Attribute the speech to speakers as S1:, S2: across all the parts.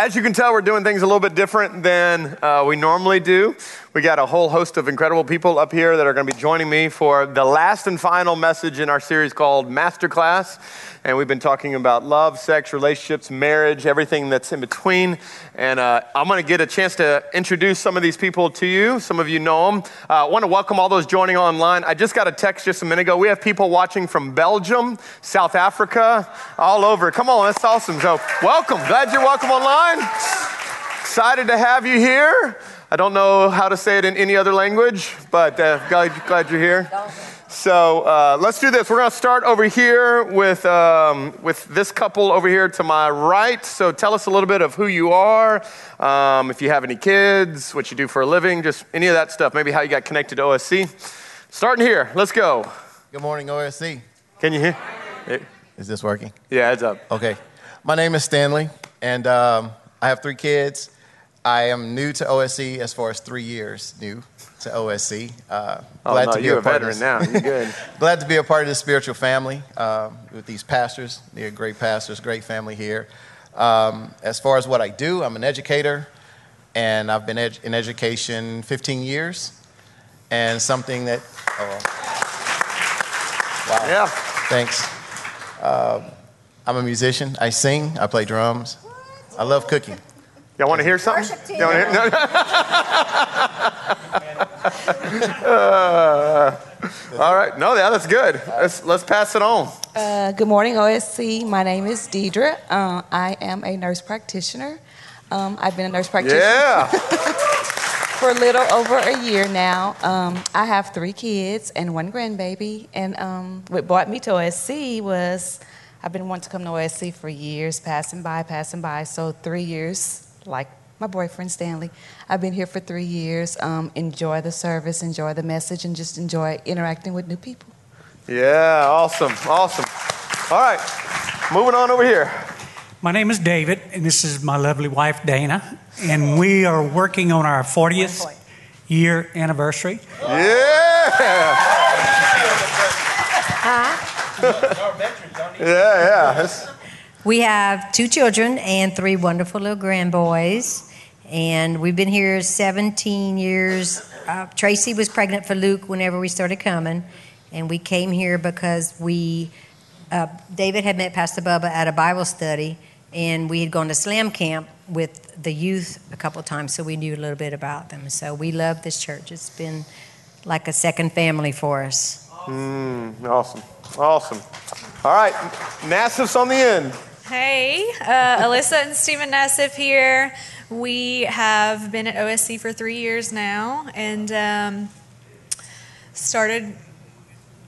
S1: as you can tell, we're doing things a little bit different than uh, we normally do. We got a whole host of incredible people up here that are going to be joining me for the last and final message in our series called Masterclass. And we've been talking about love, sex, relationships, marriage, everything that's in between. And uh, I'm going to get a chance to introduce some of these people to you. Some of you know them. I uh, want to welcome all those joining online. I just got a text just a minute ago. We have people watching from Belgium, South Africa, all over. Come on, that's awesome. So, welcome. Glad you're welcome online. Excited to have you here. I don't know how to say it in any other language, but uh, glad, glad you're here. So uh, let's do this. We're going to start over here with, um, with this couple over here to my right. So tell us a little bit of who you are, um, if you have any kids, what you do for a living, just any of that stuff, maybe how you got connected to OSC. Starting here, let's go.
S2: Good morning, OSC.
S1: Can you hear?
S2: Is this working?
S1: Yeah, it's up.
S2: Okay. My name is Stanley, and um, I have three kids. I am new to OSC as far as three years new to OSC.
S1: Uh, oh, glad no, to be you're a, veteran now. You're good.
S2: glad to be a part of this spiritual family uh, with these pastors. They're great pastors, great family here. Um, as far as what I do, I'm an educator, and I've been ed- in education 15 years. And something that, oh, wow.
S1: Yeah.
S2: Thanks. Uh, I'm a musician. I sing. I play drums. I love cooking.
S1: Y'all want to hear something? Y'all want to hear? No. uh, all right. No, yeah, that's good. Let's, let's pass it on.
S3: Uh, good morning, OSC. My name is Deidre. Uh, I am a nurse practitioner. Um, I've been a nurse practitioner
S1: yeah.
S3: for a little over a year now. Um, I have three kids and one grandbaby. And um, what brought me to OSC was I've been wanting to come to OSC for years, passing by, passing by. So three years like my boyfriend Stanley. I've been here for three years. Um, enjoy the service, enjoy the message, and just enjoy interacting with new people.
S1: Yeah, awesome, awesome. All right, moving on over here.
S4: My name is David, and this is my lovely wife Dana, and we are working on our 40th year anniversary.
S1: Yeah. yeah, yeah.
S5: We have two children and three wonderful little grandboys, and we've been here 17 years. Uh, Tracy was pregnant for Luke whenever we started coming, and we came here because we, uh, David had met Pastor Bubba at a Bible study, and we had gone to Slam Camp with the youth a couple times, so we knew a little bit about them. So we love this church. It's been like a second family for us.
S1: Mm, awesome. Awesome. All right, Nassif's on the end.
S6: Hey, uh, Alyssa and Stephen Nassif here. We have been at OSC for three years now and um, started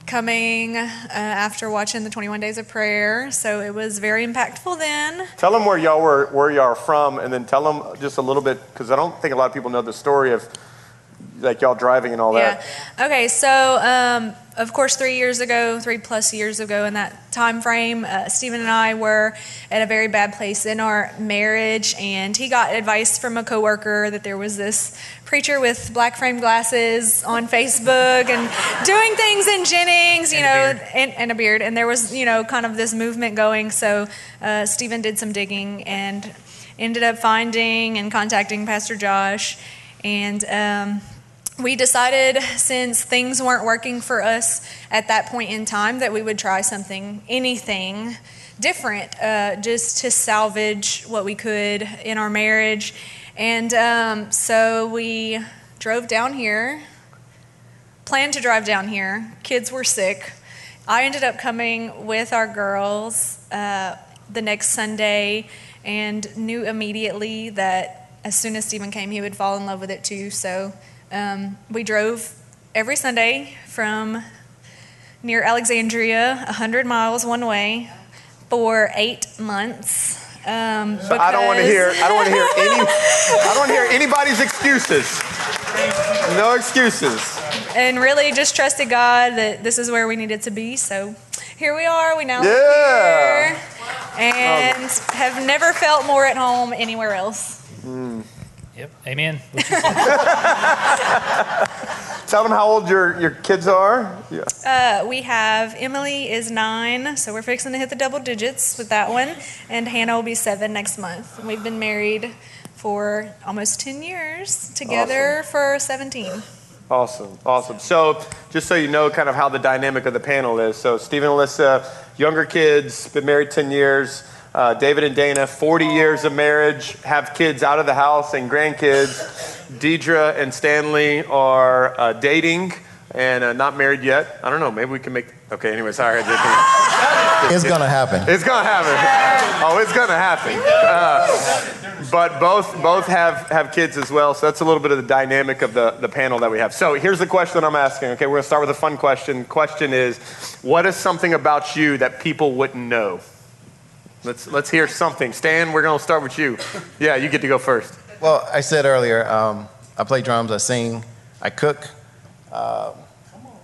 S6: coming uh, after watching the 21 Days of Prayer. So it was very impactful then.
S1: Tell them where y'all were, where y'all are from, and then tell them just a little bit, because I don't think a lot of people know the story of like y'all driving and all that.
S6: yeah. that. Okay, so um, of course, three years ago, three plus years ago, in that time frame, uh, Stephen and I were at a very bad place in our marriage, and he got advice from a coworker that there was this preacher with black frame glasses on Facebook and doing things in Jennings, you and know, and, and, a beard, and there was, you know, kind of this movement going. So uh, Stephen did some digging and ended up finding and contacting Pastor Josh, and. Um, we decided since things weren't working for us at that point in time that we would try something, anything different, uh, just to salvage what we could in our marriage. And um, so we drove down here, planned to drive down here. Kids were sick. I ended up coming with our girls uh, the next Sunday and knew immediately that as soon as Stephen came, he would fall in love with it too. So um, we drove every Sunday from near Alexandria, 100 miles one way, for eight months.
S1: Um, so I don't want to hear. I don't want to hear any. I don't want to hear anybody's excuses. No excuses.
S6: And really, just trusted God that this is where we needed to be. So here we are. We now
S1: yeah.
S6: live here, and have never felt more at home anywhere else.
S1: Mm.
S7: Yep. Amen.
S1: Tell them how old your, your kids are. Yeah.
S6: Uh, we have Emily is nine, so we're fixing to hit the double digits with that one, and Hannah will be seven next month. And we've been married for almost 10 years, together for 17.
S1: Awesome, awesome. So, just so you know, kind of how the dynamic of the panel is. So, Stephen and Alyssa, younger kids, been married 10 years. Uh, David and Dana, 40 years of marriage, have kids out of the house and grandkids. Deidre and Stanley are uh, dating and uh, not married yet. I don't know. Maybe we can make. Okay. Anyway, sorry.
S2: It's gonna happen.
S1: It's gonna happen. Oh, it's gonna happen. Uh, but both both have have kids as well, so that's a little bit of the dynamic of the the panel that we have. So here's the question I'm asking. Okay, we're gonna start with a fun question. Question is, what is something about you that people wouldn't know? Let's let's hear something. Stan, we're gonna start with you. Yeah, you get to go first.
S2: Well, I said earlier, um, I play drums, I sing, I cook. Um,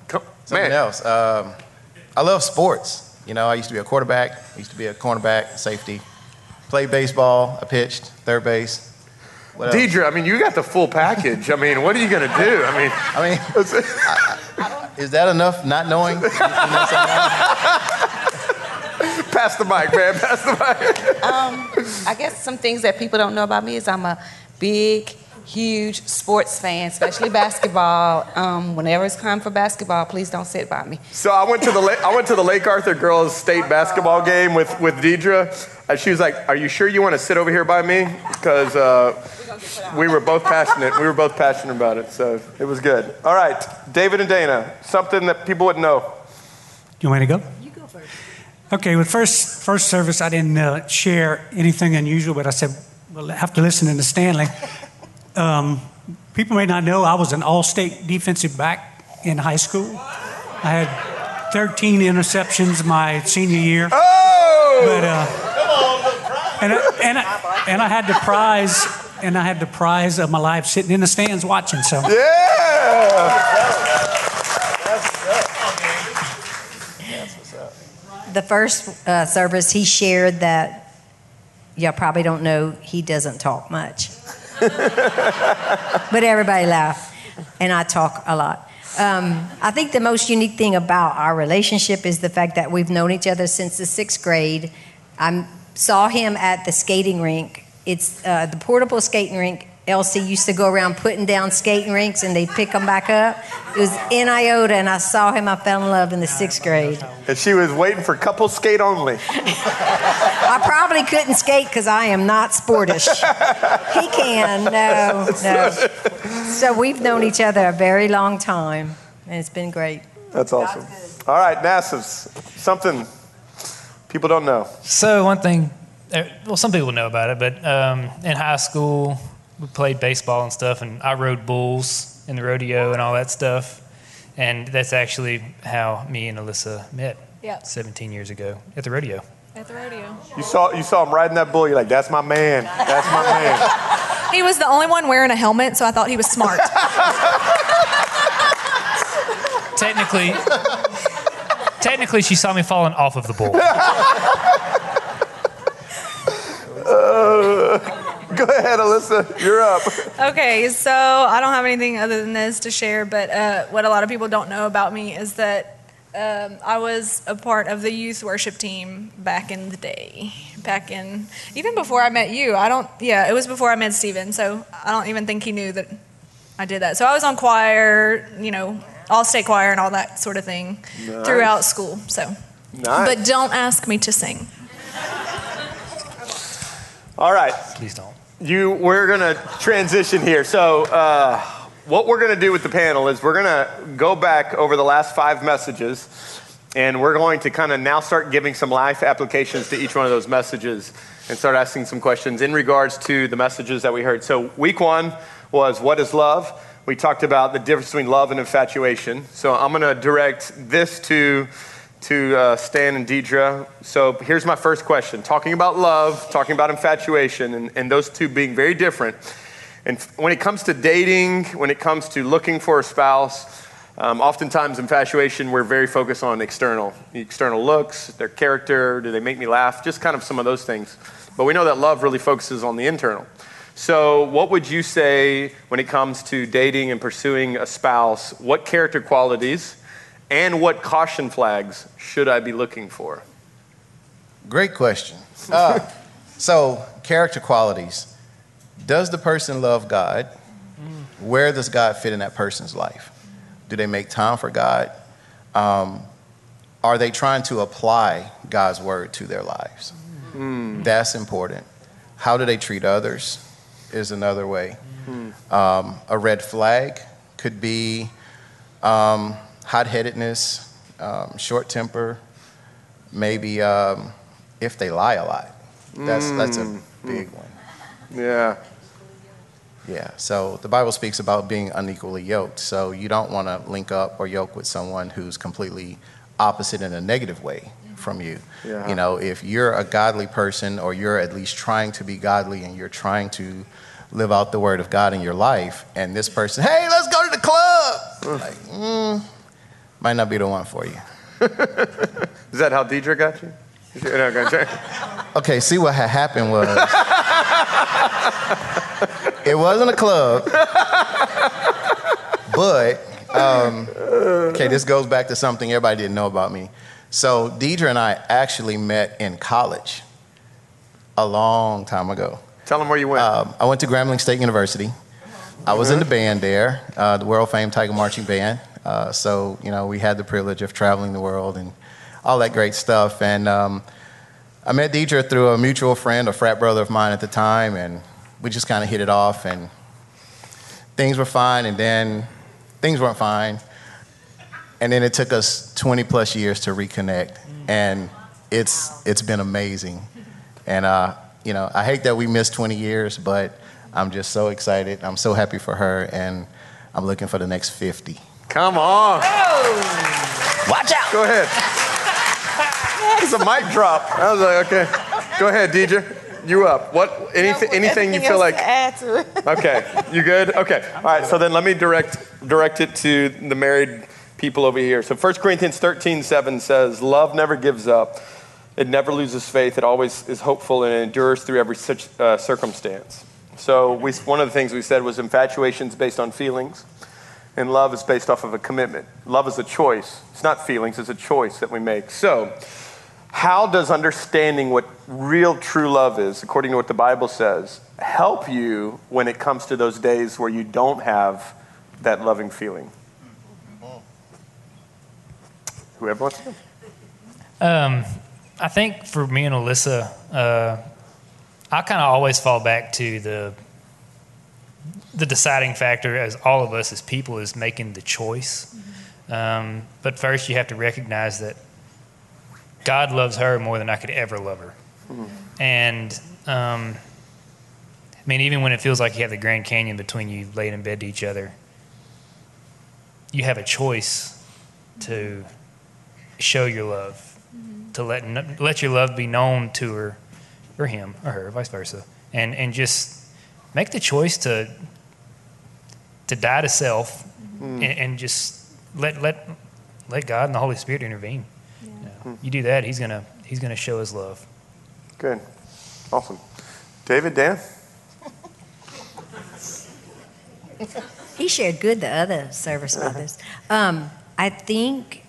S1: Come,
S2: something
S1: man,
S2: else. Um, I love sports. You know, I used to be a quarterback, I used to be a cornerback, safety. Played baseball, I pitched, third base. What?
S1: Deidre. I mean, you got the full package. I mean, what are you gonna do? I mean,
S2: I mean, I- I- is that enough? Not knowing? You know, something else?
S1: Pass the mic, man. Pass the mic.
S3: Um, I guess some things that people don't know about me is I'm a big, huge sports fan, especially basketball. Um, whenever it's time for basketball, please don't sit by me.
S1: So I went to the La- I went to the Lake Arthur girls state basketball game with with Deidre. And she was like, "Are you sure you want to sit over here by me?" Because uh, we were both passionate. We were both passionate about it, so it was good. All right, David and Dana, something that people wouldn't know.
S4: Do You want me to go? You go first. Okay, with first first service, I didn't uh, share anything unusual, but I said, well, after have to listen to Stanley, um, people may not know I was an all-state defensive back in high school. I had 13 interceptions my senior year,
S1: Oh,
S4: but uh, and I, and I, and I had the prize, and I had the prize of my life sitting in the stands watching. So.
S1: yeah.
S5: The first uh, service, he shared that y'all probably don't know he doesn't talk much. but everybody laughed, and I talk a lot. Um, I think the most unique thing about our relationship is the fact that we've known each other since the sixth grade. I saw him at the skating rink. It's uh, the portable skating rink. Elsie used to go around putting down skating rinks and they'd pick them back up. It was in Iota, and I saw him. I fell in love in the sixth grade.
S1: And she was waiting for couple skate only.
S5: I probably couldn't skate because I am not sportish. he can, no, no. So we've known each other a very long time, and it's been great.
S1: That's awesome. All right, Nassifs, something people don't know.
S7: So one thing, uh, well, some people know about it, but um, in high school we played baseball and stuff, and I rode bulls in the rodeo and all that stuff, and that's actually how me and Alyssa met.
S6: Yep.
S7: 17 years ago at the rodeo.
S6: At the rodeo.
S1: You saw you saw him riding that bull. You're like, "That's my man. That's my man."
S6: He was the only one wearing a helmet, so I thought he was smart.
S7: Technically, technically, she saw me falling off of the bull.
S1: Go ahead, Alyssa. You're up.
S6: Okay, so I don't have anything other than this to share, but uh, what a lot of people don't know about me is that um, I was a part of the youth worship team back in the day. Back in, even before I met you. I don't, yeah, it was before I met Stephen, so I don't even think he knew that I did that. So I was on choir, you know, all state choir and all that sort of thing throughout school, so.
S1: Nice.
S6: But don't ask me to sing.
S1: All right.
S7: Please don't.
S1: You, we're gonna transition here. So, uh, what we're gonna do with the panel is we're gonna go back over the last five messages, and we're going to kind of now start giving some life applications to each one of those messages, and start asking some questions in regards to the messages that we heard. So, week one was what is love. We talked about the difference between love and infatuation. So, I'm gonna direct this to to uh, Stan and Deidre. So here's my first question talking about love, talking about infatuation, and, and those two being very different. And when it comes to dating, when it comes to looking for a spouse, um, oftentimes infatuation, we're very focused on external, external looks, their character, do they make me laugh, just kind of some of those things. But we know that love really focuses on the internal. So, what would you say when it comes to dating and pursuing a spouse? What character qualities and what caution flags should I be looking for?
S2: Great question. Uh, so, character qualities. Does the person love God? Where does God fit in that person's life? Do they make time for God? Um, are they trying to apply God's word to their lives? Mm. That's important. How do they treat others is another way. Mm. Um, a red flag could be um, hot headedness, um, short temper, maybe um, if they lie a lot. That's, mm. that's a hmm. big one.
S1: Yeah.
S2: Yeah, so the Bible speaks about being unequally yoked. So you don't want to link up or yoke with someone who's completely opposite in a negative way from you. Yeah. You know, if you're a godly person or you're at least trying to be godly and you're trying to live out the word of God in your life, and this person, hey, let's go to the club, like, mm, might not be the one for you.
S1: Is that how Deidre got you?
S2: okay, see what had happened was it wasn't a club, but um, okay, this goes back to something everybody didn't know about me. So Deidre and I actually met in college a long time ago.
S1: Tell them where you went. Um,
S2: I went to Grambling State University. I was in the band there, uh, the world famed Tiger Marching Band. Uh, so you know, we had the privilege of traveling the world and all that great stuff. And um, I met Deidre through a mutual friend, a frat brother of mine at the time, and we just kind of hit it off. And things were fine, and then things weren't fine. And then it took us 20 plus years to reconnect, and it's it's been amazing. And uh, you know, I hate that we missed 20 years, but I'm just so excited. I'm so happy for her, and I'm looking for the next 50.
S1: Come on.
S2: Watch out.
S1: Go ahead. It's a mic drop. I was like, okay. Go ahead, Deidre. You up? What? Anything? anything you feel like?
S3: add to it.
S1: okay. You good? Okay. All right. So then let me direct direct it to the married people over here. So 1 Corinthians 13, 7 says, Love never gives up. It never loses faith. It always is hopeful and endures through every such, uh, circumstance. So we, one of the things we said was infatuation is based on feelings, and love is based off of a commitment. Love is a choice. It's not feelings, it's a choice that we make. So how does understanding what real true love is, according to what the Bible says, help you when it comes to those days where you don't have that loving feeling? Whoever wants to.
S7: Um, I think for me and Alyssa, uh, I kind of always fall back to the the deciding factor, as all of us as people, is making the choice. Mm-hmm. Um, but first, you have to recognize that God loves her more than I could ever love her. Mm-hmm. And um, I mean, even when it feels like you have the Grand Canyon between you laid in bed to each other, you have a choice to show your love, mm-hmm. to let let your love be known to her, or him, or her, vice versa, and and just make the choice to to die to self, mm-hmm. and, and, just let let let God and the Holy Spirit intervene. Hmm. You do that, he's gonna he's gonna show his love.
S1: Good, awesome. David, Dan.
S5: he shared good the other service about this. Um, I think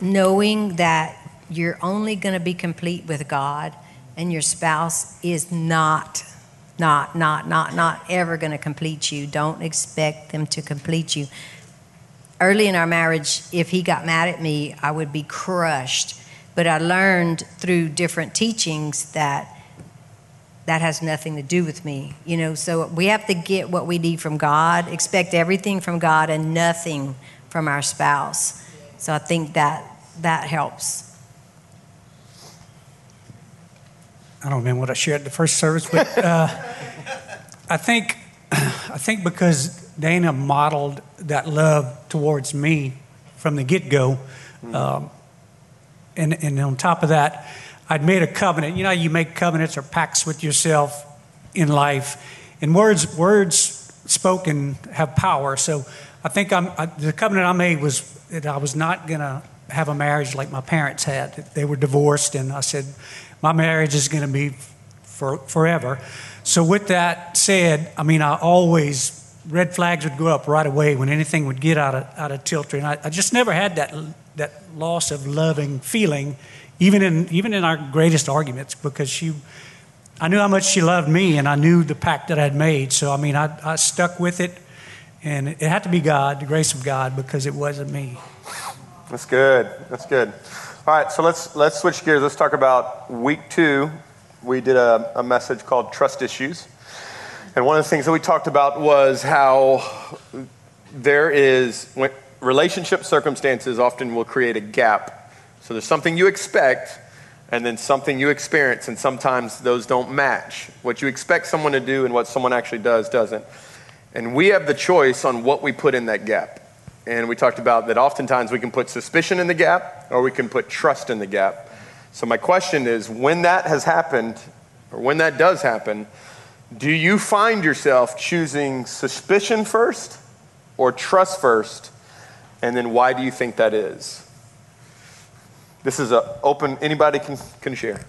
S5: knowing that you're only going to be complete with God and your spouse is not, not, not, not, not ever going to complete you. Don't expect them to complete you early in our marriage, if he got mad at me, I would be crushed. But I learned through different teachings that that has nothing to do with me. You know, so we have to get what we need from God, expect everything from God and nothing from our spouse. So I think that that helps.
S4: I don't remember what I shared the first service, but uh, I think I think because Dana modeled that love towards me from the get go. Um, and, and on top of that, I'd made a covenant. You know, you make covenants or pacts with yourself in life, and words words spoken have power. So I think I'm, I, the covenant I made was that I was not to have a marriage like my parents had. They were divorced, and I said, my marriage is going to be for forever. So with that said, I mean, I always red flags would go up right away when anything would get out of out of tilter, and I, I just never had that that loss of loving feeling, even in even in our greatest arguments, because she. I knew how much she loved me, and I knew the pact that I'd made. So, I mean, I, I stuck with it, and it had to be God, the grace of God, because it wasn't me.
S1: That's good. That's good. All right, so let's let's switch gears. Let's talk about week two. We did a, a message called Trust Issues. And one of the things that we talked about was how there is, relationship circumstances often will create a gap. So there's something you expect, and then something you experience, and sometimes those don't match. What you expect someone to do and what someone actually does doesn't. And we have the choice on what we put in that gap. And we talked about that oftentimes we can put suspicion in the gap or we can put trust in the gap. So, my question is when that has happened, or when that does happen, do you find yourself choosing suspicion first or trust first? And then why do you think that is? This is a open, anybody can, can share.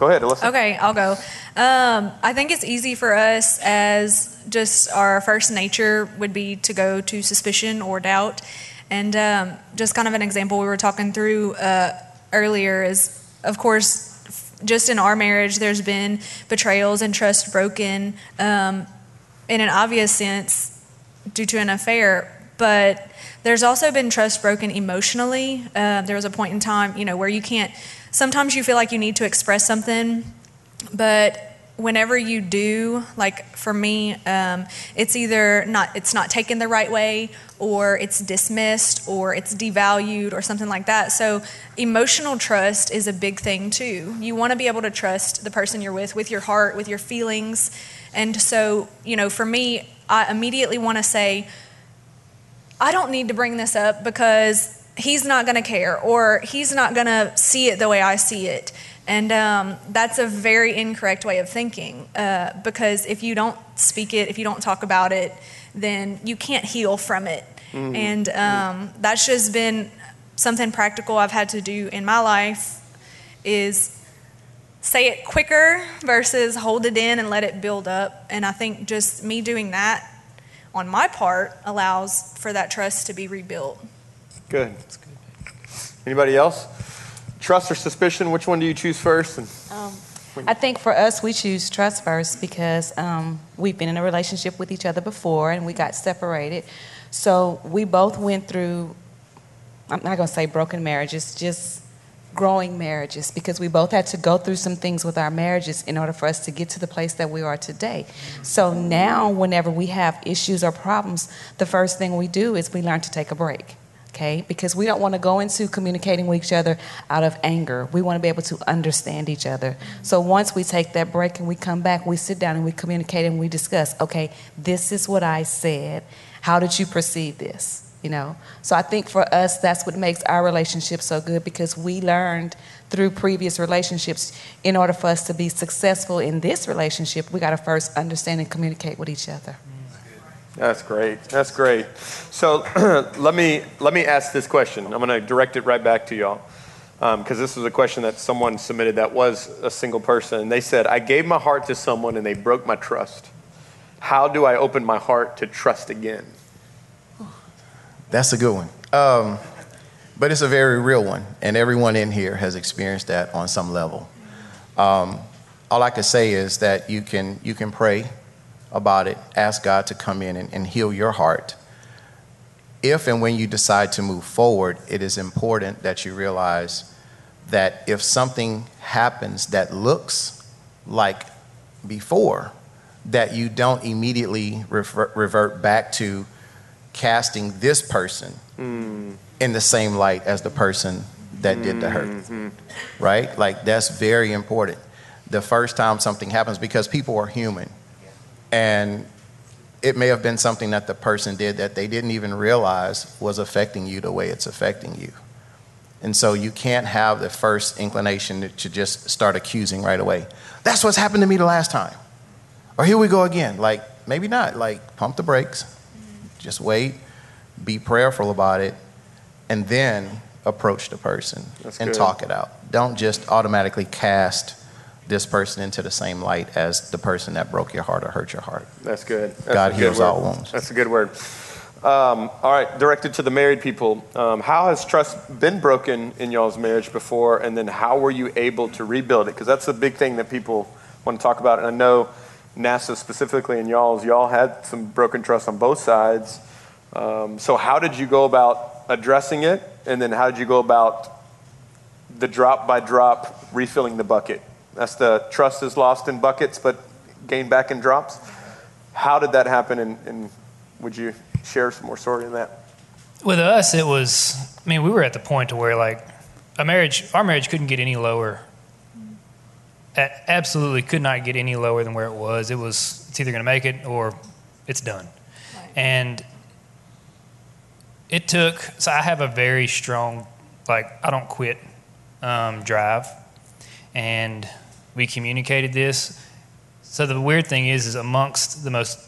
S1: Go ahead, Alyssa.
S6: Okay, I'll go. Um, I think it's easy for us as just our first nature would be to go to suspicion or doubt. And um, just kind of an example we were talking through uh, earlier is, of course, just in our marriage, there's been betrayals and trust broken um, in an obvious sense due to an affair. But there's also been trust broken emotionally. Uh, there was a point in time, you know, where you can't. Sometimes you feel like you need to express something, but whenever you do, like for me, um, it's either not it's not taken the right way, or it's dismissed, or it's devalued, or something like that. So emotional trust is a big thing too. You want to be able to trust the person you're with, with your heart, with your feelings, and so you know, for me, I immediately want to say, I don't need to bring this up because he's not going to care or he's not going to see it the way I see it. And um, that's a very incorrect way of thinking uh, because if you don't speak it, if you don't talk about it, then you can't heal from it. Mm-hmm. And um, that's just been something practical I've had to do in my life is say it quicker versus hold it in and let it build up. And I think just me doing that on my part allows for that trust to be rebuilt.
S1: Good. Anybody else? Trust or suspicion? Which one do you choose first?
S3: Um, I think for us, we choose trust first because um, we've been in a relationship with each other before and we got separated. So we both went through, I'm not going to say broken marriages, just growing marriages because we both had to go through some things with our marriages in order for us to get to the place that we are today. So now, whenever we have issues or problems, the first thing we do is we learn to take a break okay? Because we don't want to go into communicating with each other out of anger. We want to be able to understand each other. So once we take that break and we come back, we sit down and we communicate and we discuss, okay, this is what I said. How did you perceive this? You know, so I think for us, that's what makes our relationship so good because we learned through previous relationships in order for us to be successful in this relationship, we got to first understand and communicate with each other.
S1: That's great. That's great. So let me let me ask this question. I'm going to direct it right back to y'all because um, this was a question that someone submitted that was a single person. And they said, "I gave my heart to someone and they broke my trust. How do I open my heart to trust again?"
S2: That's a good one. Um, but it's a very real one, and everyone in here has experienced that on some level. Um, all I can say is that you can you can pray about it, ask God to come in and, and heal your heart. If and when you decide to move forward, it is important that you realize that if something happens that looks like before, that you don't immediately revert, revert back to casting this person mm. in the same light as the person that mm-hmm. did the hurt. Mm-hmm. Right? Like, that's very important. The first time something happens, because people are human and it may have been something that the person did that they didn't even realize was affecting you the way it's affecting you. And so you can't have the first inclination to just start accusing right away. That's what's happened to me the last time. Or here we go again. Like, maybe not. Like, pump the brakes, just wait, be prayerful about it, and then approach the person
S1: That's
S2: and
S1: good.
S2: talk it out. Don't just automatically cast this person into the same light as the person that broke your heart or hurt your heart.
S1: That's good. That's
S2: God
S1: a good
S2: heals all wounds.
S1: That's a good word. Um, all right, directed to the married people. Um, how has trust been broken in y'all's marriage before, and then how were you able to rebuild it? Because that's the big thing that people want to talk about. And I know Nassif specifically and y'all's, y'all had some broken trust on both sides. Um, so how did you go about addressing it, and then how did you go about the drop by drop refilling the bucket? That's the trust is lost in buckets, but gained back in drops. How did that happen, and, and would you share some more story in that?
S7: With us, it was. I mean, we were at the point to where like a marriage, our marriage couldn't get any lower. A- absolutely could not get any lower than where it was. It was. It's either going to make it or it's done. And it took. So I have a very strong, like I don't quit um, drive, and we communicated this. So the weird thing is, is amongst the most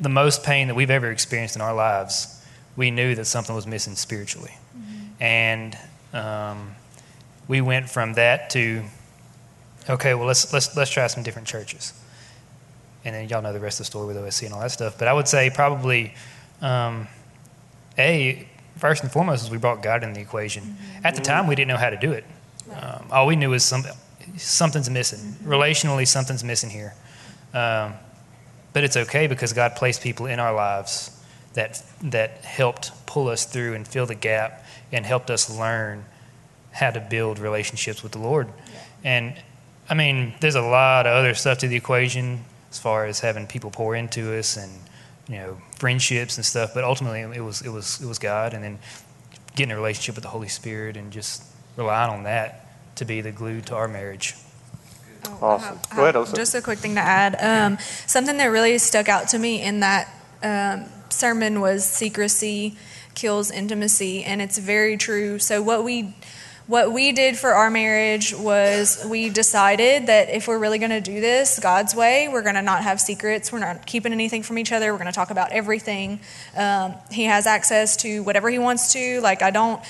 S7: the most pain that we've ever experienced in our lives, we knew that something was missing spiritually. And um, we went from that to, okay, well, let's, let's, let's try some different churches. And then y'all know the rest of the story with OSC and all that stuff. But I would say probably, um, A, first and foremost, is we brought God in the equation. At the time, we didn't know how to do it. Um, all we knew was some, something's missing. Relationally, something's missing here. Um, but it's okay because God placed people in our lives that that helped pull us through and fill the gap and helped us learn how to build relationships with the Lord. And I mean, there's a lot of other stuff to the equation as far as having people pour into us and you know friendships and stuff. But ultimately, it was it was it was God, and then getting a relationship with the Holy Spirit and just relying on that to be the glue to our marriage.
S1: Awesome.
S6: I
S1: Go ahead,
S6: have
S1: Alyssa.
S6: Just a quick thing to add. Um, something that really stuck out to me in that um, sermon was secrecy kills intimacy, and it's very true. So what we what we did for our marriage was we decided that if we're really going to do this God's way, we're going to not have secrets. We're not keeping anything from each other. We're going to talk about everything. Um, he has access to whatever he wants to. Like I don't,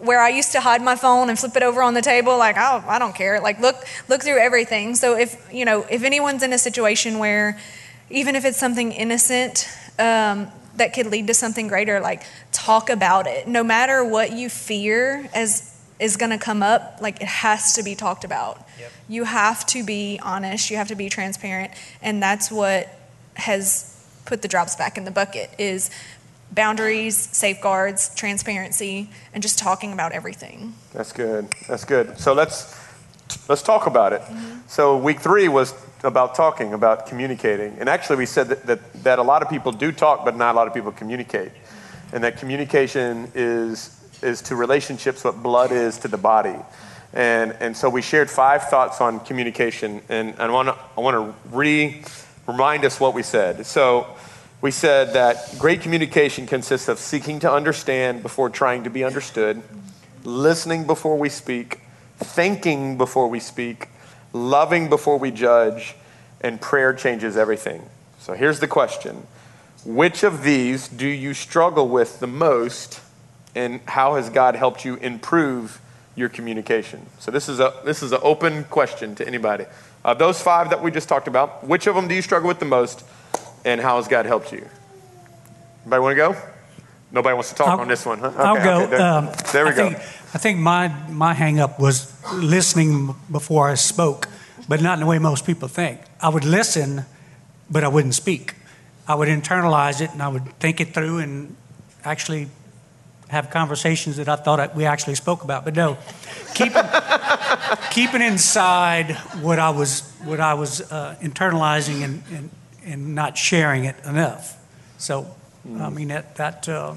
S6: where I used to hide my phone and flip it over on the table. Like I, I don't care. Like look, look through everything. So if you know, if anyone's in a situation where, even if it's something innocent. Um, that could lead to something greater like talk about it no matter what you fear as is going to come up, like it has to be talked about.
S7: Yep.
S6: You have to be honest, you have to be transparent, and that's what has put the drops back in the bucket is boundaries, safeguards, transparency, and just talking about everything.
S1: That's good. That's good. So let's let's talk about it. Mm-hmm. So week three was about talking, about communicating, and actually we said that, that that a lot of people do talk, but not a lot of people communicate, and that communication is is to relationships what blood is to the body. And, and so we shared five thoughts on communication, and I want to I want to re remind us what we said. So we said that great communication consists of seeking to understand before trying to be understood, listening before we speak, thinking before we speak, loving before we judge, and prayer changes everything. So here's the question Which of these do you struggle with the most, and how has God helped you improve your communication? So this is a this is an open question to anybody. Uh, those five that we just talked about, which of them do you struggle with the most, and how has God helped you? Anybody want to go? Nobody wants to talk
S4: I'll-
S1: on this one, huh?
S4: I'll go.
S1: okay, there,
S4: Um,
S1: there we
S4: I
S1: go.
S4: Think, I think my my hang up was listening before I spoke, but not in the way most people think. I would listen, but I wouldn't speak. I would internalize it and I would think it through and actually have conversations that I thought I, we actually spoke about. But no, keeping keeping inside what I was what I was uh, internalizing and, and and not sharing it enough. So, I mean that that. Uh,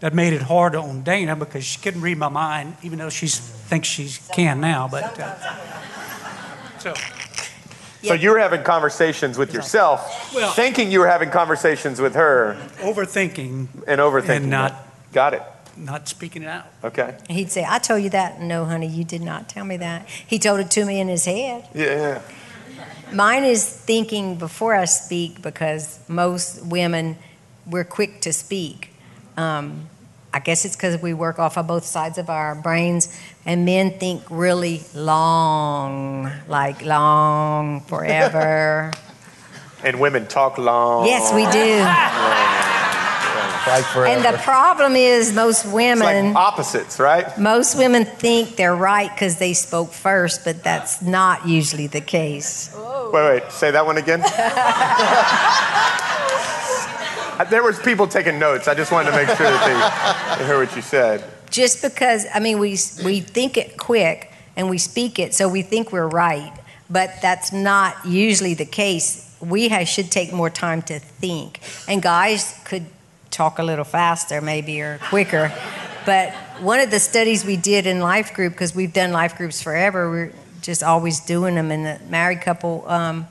S4: that made it hard on Dana because she couldn't read my mind, even though she thinks she can now. But uh, so
S1: So you were having conversations with yourself,
S4: Well-
S1: thinking you were having conversations with her,
S4: overthinking,
S1: and overthinking.
S4: And not-
S1: it. Got it.
S4: not speaking it out.
S1: Okay.
S5: He'd say, I told you that. No, honey, you did not tell me that. He told it to me in his head.
S1: Yeah.
S5: Mine is thinking before I speak because most women, we're quick to speak. Um, I guess it's because we work off of both sides of our brains, and men think really long, like long, forever.
S1: And women talk long.
S5: yes, we do.
S2: Like
S5: And the problem is, most women.
S1: like opposites, right?
S5: Most women think they're right because they spoke first, but that's not usually the case.
S1: Wait, wait. Say that one again. there was people taking notes. I just wanted to make sure that they, they heard what you said.
S5: Just because, I mean, we, we think it quick and we speak it, so we think we're right, but that's not usually the case. We ha should take more time to think. And guys could talk a little faster, maybe, or quicker. But one of the studies we did in life group, because we've done life groups forever, we're just always doing them in the married couple um,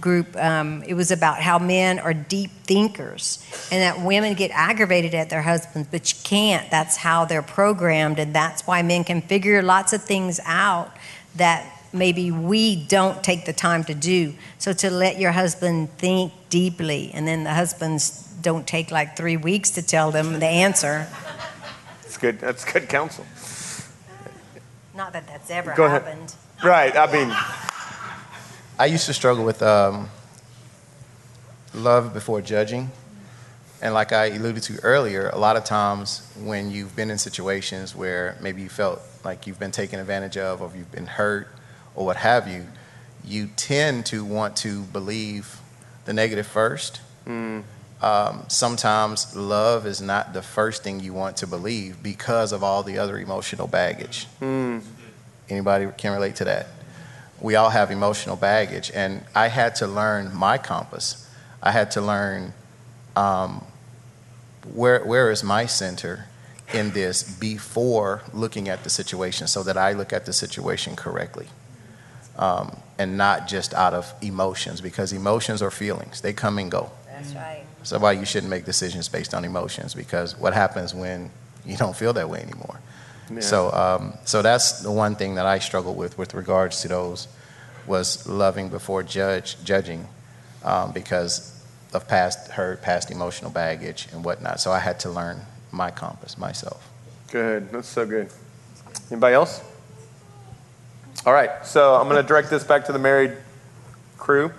S5: group, um, it was about how men are deep thinkers and that women get aggravated at their husbands, but you can't. That's how they're programmed, and that's why men can figure lots of things out that maybe we don't take the time to do. So to let your husband think deeply, and then the husbands don't take like three weeks to tell them the answer.
S1: That's good. That's good counsel.
S5: Not that that's ever
S1: Go ahead.
S5: happened.
S1: Right. I mean,
S2: I used to struggle with um, love before judging. And like I alluded to earlier, a lot of times when you've been in situations where maybe you felt like you've been taken advantage of or you've been hurt or what have you, you tend to want to believe the negative first. Um, sometimes love is not the first thing you want to believe because of all the other emotional baggage. Anybody can relate to that? we all have emotional baggage and i had to learn my compass i had to learn um, where, where is my center in this before looking at the situation so that i look at the situation correctly um, and not just out of emotions because emotions are feelings they come and go
S5: That's right.
S2: So why you shouldn't make decisions based on emotions because what happens when you don't feel that way anymore so, um, so that's the one thing that I struggled with with regards to those was loving before judge judging, um, because of past hurt, past emotional baggage and whatnot. So I had to learn my compass myself.
S1: good. That's so good. Anybody else? All right. So I'm going to direct this back to the married crew.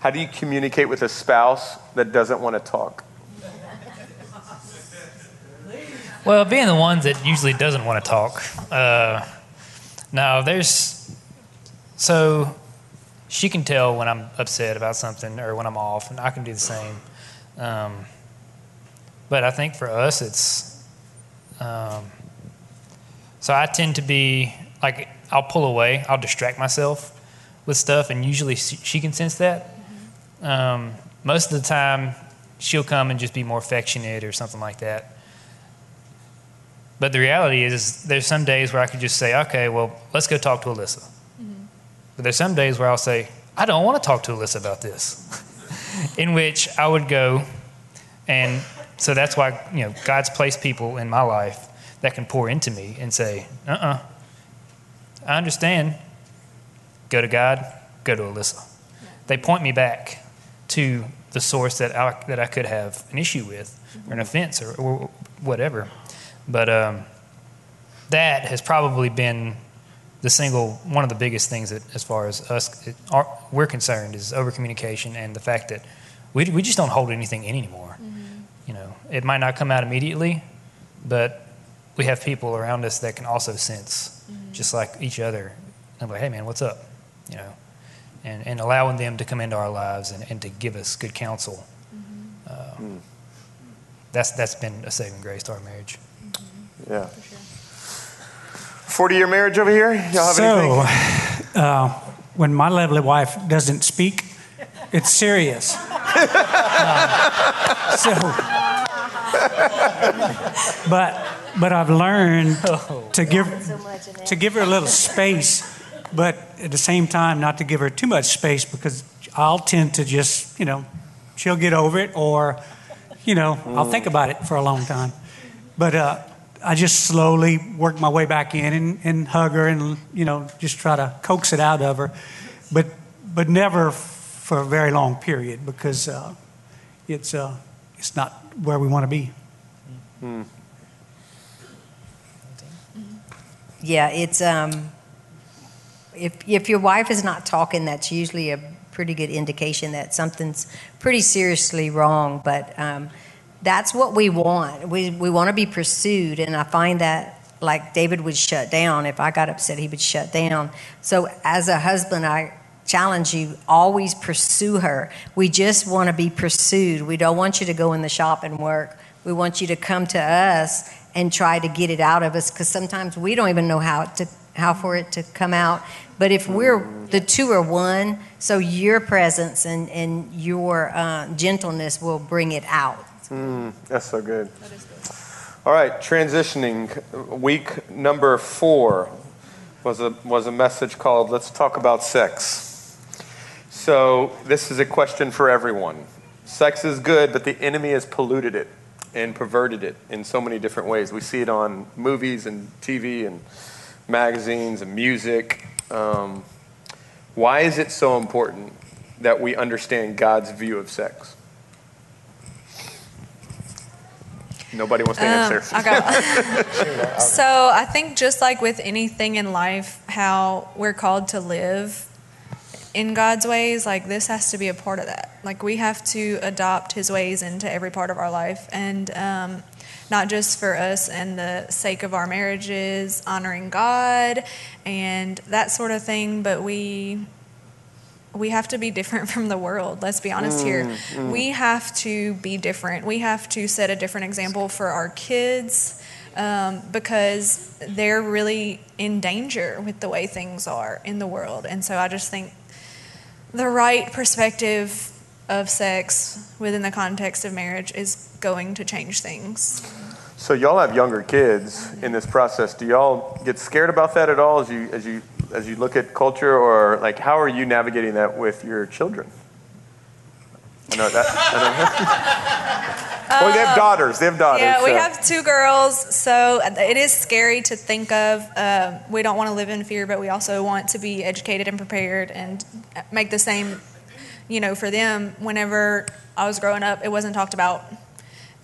S1: How do you communicate with a spouse that doesn't want to talk?
S7: Well, being the ones that usually doesn't want to talk. Uh, now, there's so she can tell when I'm upset about something or when I'm off, and I can do the same. Um, but I think for us, it's um, so I tend to be like I'll pull away, I'll distract myself with stuff, and usually she can sense that. Um, most of the time, she'll come and just be more affectionate or something like that. But the reality is, there's some days where I could just say, okay, well, let's go talk to Alyssa. But there's some days where I'll say, I don't want to talk to Alyssa about this. in which I would go, and so that's why, you know, God's placed people in my life that can pour into me and say, uh uh I understand. Go to God, go to Alyssa. They point me back to the source that I, that I could have an issue with or an mm-hmm. offense or, or whatever. But um, that has probably been the single one of the biggest things that, as far as us it, our, we're concerned, is over communication and the fact that we, we just don't hold anything in anymore. Mm-hmm. You know, it might not come out immediately, but we have people around us that can also sense, mm-hmm. just like each other. And like, hey man, what's up? You know, and, and allowing them to come into our lives and, and to give us good counsel. Uh, That's that's been a saving grace to our marriage.
S1: Yeah. 40 year marriage over here? Y'all have
S4: so,
S1: anything?
S4: uh, when my lovely wife doesn't speak, it's serious. Uh, so, but but I've learned to give to give her a little space, but at the same time not to give her too much space because I'll tend to just you know she'll get over it or you know I'll think about it for a long time. But uh, I just slowly work my way back in and, and hug her and you know just try to coax it out of her, but but never for a very long period because uh, it's uh, it's not where we want to be.
S1: Hmm.
S5: Yeah, it's um, if if your wife is not talking, that's usually a pretty good indication that something's pretty seriously wrong. But um, that's what we want. We we want to be pursued, and I find that like David would shut down. If I got upset, he would shut down. So as a husband, I challenge you always pursue her. We just want to be pursued. We don't want you to go in the shop and work. We want you to come to us and try to get it out of us because sometimes we don't even know how to how for it to come out. But if we're the two are one, so your presence and and your uh, gentleness will bring it out.
S1: Mm, that's so good. That is good. All right, transitioning week number four was a was a message called "Let's Talk About Sex." So this is a question for everyone. Sex is good, but the enemy has polluted it and perverted it in so many different ways. We see it on movies and TV and magazines and music. Um, why is it so important that we understand God's view of sex? Nobody wants to um, answer. I
S6: got so I think just like with anything in life, how we're called to live in God's ways, like this has to be a part of that. Like we have to adopt His ways into every part of our life, and um, not just for us and the sake of our marriages, honoring God and that sort of thing, but we we have to be different from the world. Let's be honest mm, here. Mm. We have to be different. We have to set a different example for our kids um, because they're really in danger with the way things are in the world. And so I just think the right perspective of sex within the context of marriage is going to change things.
S1: So y'all have younger kids in this process. Do y'all get scared about that at all as you as you as you look at culture, or like how are you navigating that with your children? I know that. I well, they have daughters. They have daughters.
S6: Yeah, we so. have two girls, so it is scary to think of. Uh, we don't want to live in fear, but we also want to be educated and prepared and make the same. You know, for them, whenever I was growing up, it wasn't talked about.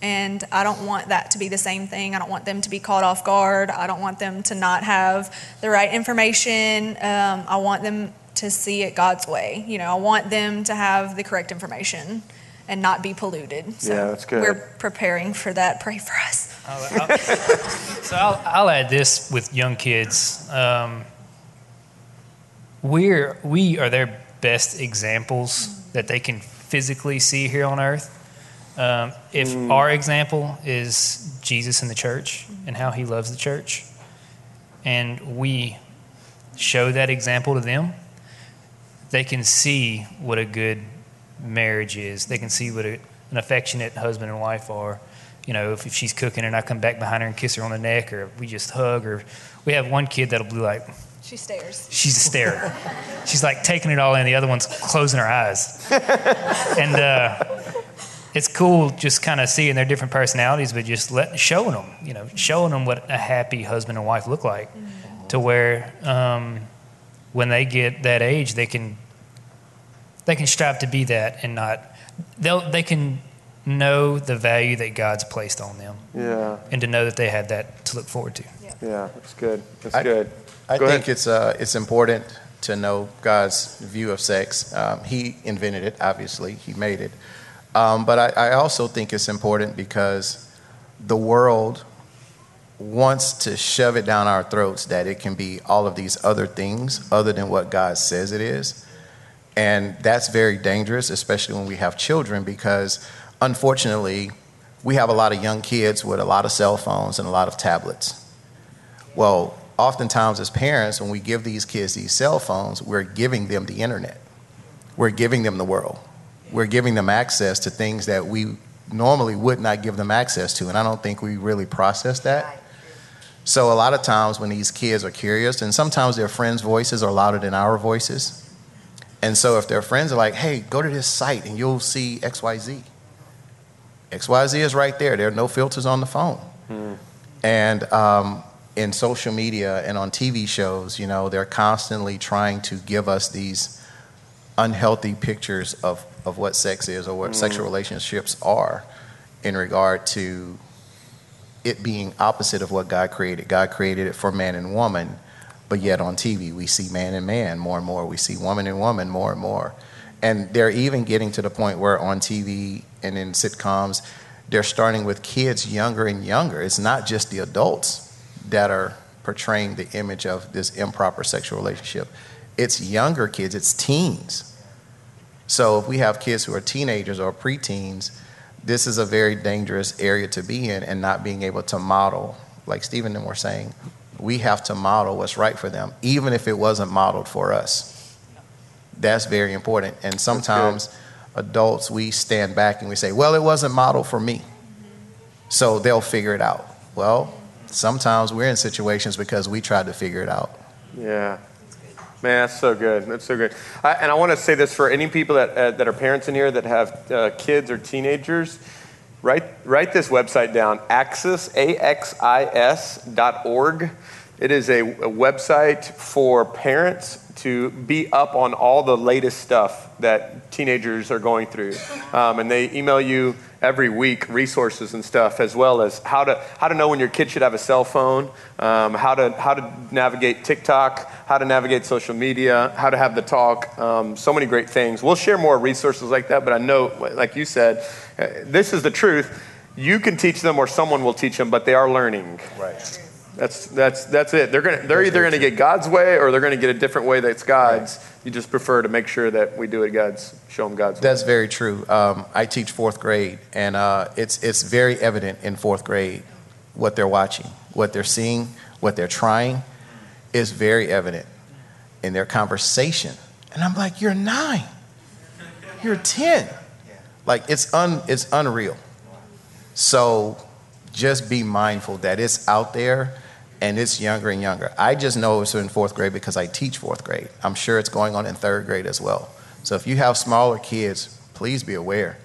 S6: And I don't want that to be the same thing. I don't want them to be caught off guard. I don't want them to not have the right information. Um, I want them to see it God's way. You know, I want them to have the correct information and not be polluted.
S1: So yeah, that's good.
S6: We're preparing for that. Pray for us.
S7: I'll, I'll, so I'll, I'll, add this with young kids. Um, we're we are their best examples that they can physically see here on earth. Um, if mm. our example is Jesus in the church and how he loves the church, and we show that example to them, they can see what a good marriage is. They can see what a, an affectionate husband and wife are. You know, if, if, she's cooking and I come back behind her and kiss her on the neck, or we just hug, or we have one kid that'll be like,
S6: she stares.
S7: She's a starer. she's like taking it all in. The other one's closing her eyes. and uh, it's cool just kind of seeing their different personalities, but just let, showing them, you know, showing them what a happy husband and wife look like, mm-hmm. to where um, when they get that age, they can they can strive to be that and not they'll they can know the value that God's placed on them.
S1: Yeah.
S7: And to know that they have that to look forward to.
S1: Yeah, yeah that's good. That's I, good.
S2: I Go think ahead. it's uh, it's important to know God's view of sex. Um, he invented it, obviously. He made it. Um, but I, I also think it's important because the world wants to shove it down our throats that it can be all of these other things other than what God says it is. And that's very dangerous, especially when we have children, because unfortunately, we have a lot of young kids with a lot of cell phones and a lot of tablets. Well, oftentimes as parents, when we give these kids these cell phones, we're giving them the internet. We're giving them the world. We're giving them access to things that we normally would not give them access to. And I don't think we really process that. So a lot of times when these kids are curious, and sometimes their friends' voices are louder than our voices. And so if their friends are like, hey, go to this site and you'll see XYZ. XYZ is right there. There are no filters on the phone. Mm. And um, in social media and on TV shows, you know, they're constantly trying to give us these unhealthy pictures of, of what sex is or what mm. sexual relationships are in regard to it being opposite of what God created. God created it for man and woman, but yet on TV we see man and man more and more. We see woman and woman more and more. And they're even getting to the point where on TV and in sitcoms, they're starting with kids younger and younger. It's not just the adults that are portraying the image of this improper sexual relationship. It's younger kids, it's teens. So if we have kids who are teenagers or preteens, this is a very dangerous area to be in and not being able to model, like Stephen and were saying, we have to model what's right for them, even if it wasn't modeled for us. That's very important. And sometimes adults, we stand back and we say, well, it wasn't modeled for me. So they'll figure it out. Well, sometimes we're in situations because we tried to figure it out.
S1: Yeah. Man, that's so good. That's so good. I, and I want to say this for any people that, uh, that are parents in here that have uh, kids or teenagers. Write, write this website down axis, A-X-I-S dot org. It is a, a website for parents to be up on all the latest stuff that teenagers are going through. Um, and they email you every week resources and stuff, as well as how to, how to know when your kid should have a cell phone, um, how, to, how to navigate TikTok, how to navigate social media, how to have the talk. Um, so many great things. We'll share more resources like that, but I know, like you said, uh, this is the truth. You can teach them, or someone will teach them, but they are learning.
S2: Right.
S1: That's, that's, that's it. They're, gonna, they're either going to get God's way or they're going to get a different way that's God's. You just prefer to make sure that we do it God's, show them God's
S2: That's
S1: way.
S2: very true. Um, I teach fourth grade, and uh, it's, it's very evident in fourth grade what they're watching, what they're seeing, what they're trying is very evident in their conversation. And I'm like, you're nine, you're 10. Like, it's, un, it's unreal. So just be mindful that it's out there and it's younger and younger. I just know it's in fourth grade because I teach fourth grade. I'm sure it's going on in third grade as well. So if you have smaller kids, please be aware